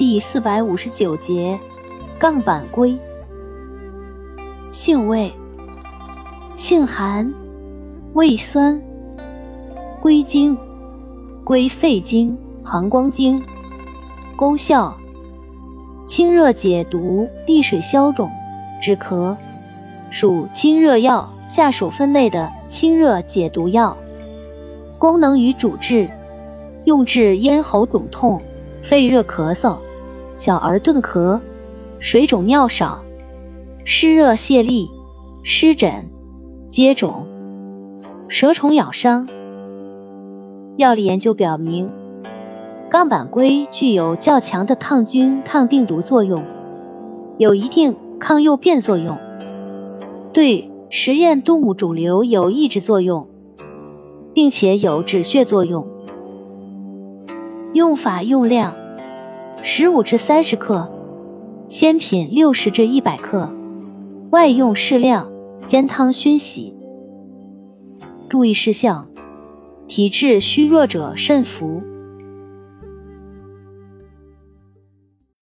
第四百五十九节，杠板龟。性味：性寒，胃酸。归经：归肺经、膀胱经。功效：清热解毒、利水消肿、止咳。属清热药下属分类的清热解毒药。功能与主治：用治咽喉肿痛、肺热咳嗽。小儿顿咳、水肿尿少、湿热泄痢、湿疹、疖肿、蛇虫咬伤。药理研究表明，钢板龟具有较强的抗菌、抗病毒作用，有一定抗诱变作用，对实验动物肿瘤有抑制作用，并且有止血作用。用法用量。十五至三十克，鲜品六十至一百克，外用适量，煎汤熏洗。注意事项：体质虚弱者慎服。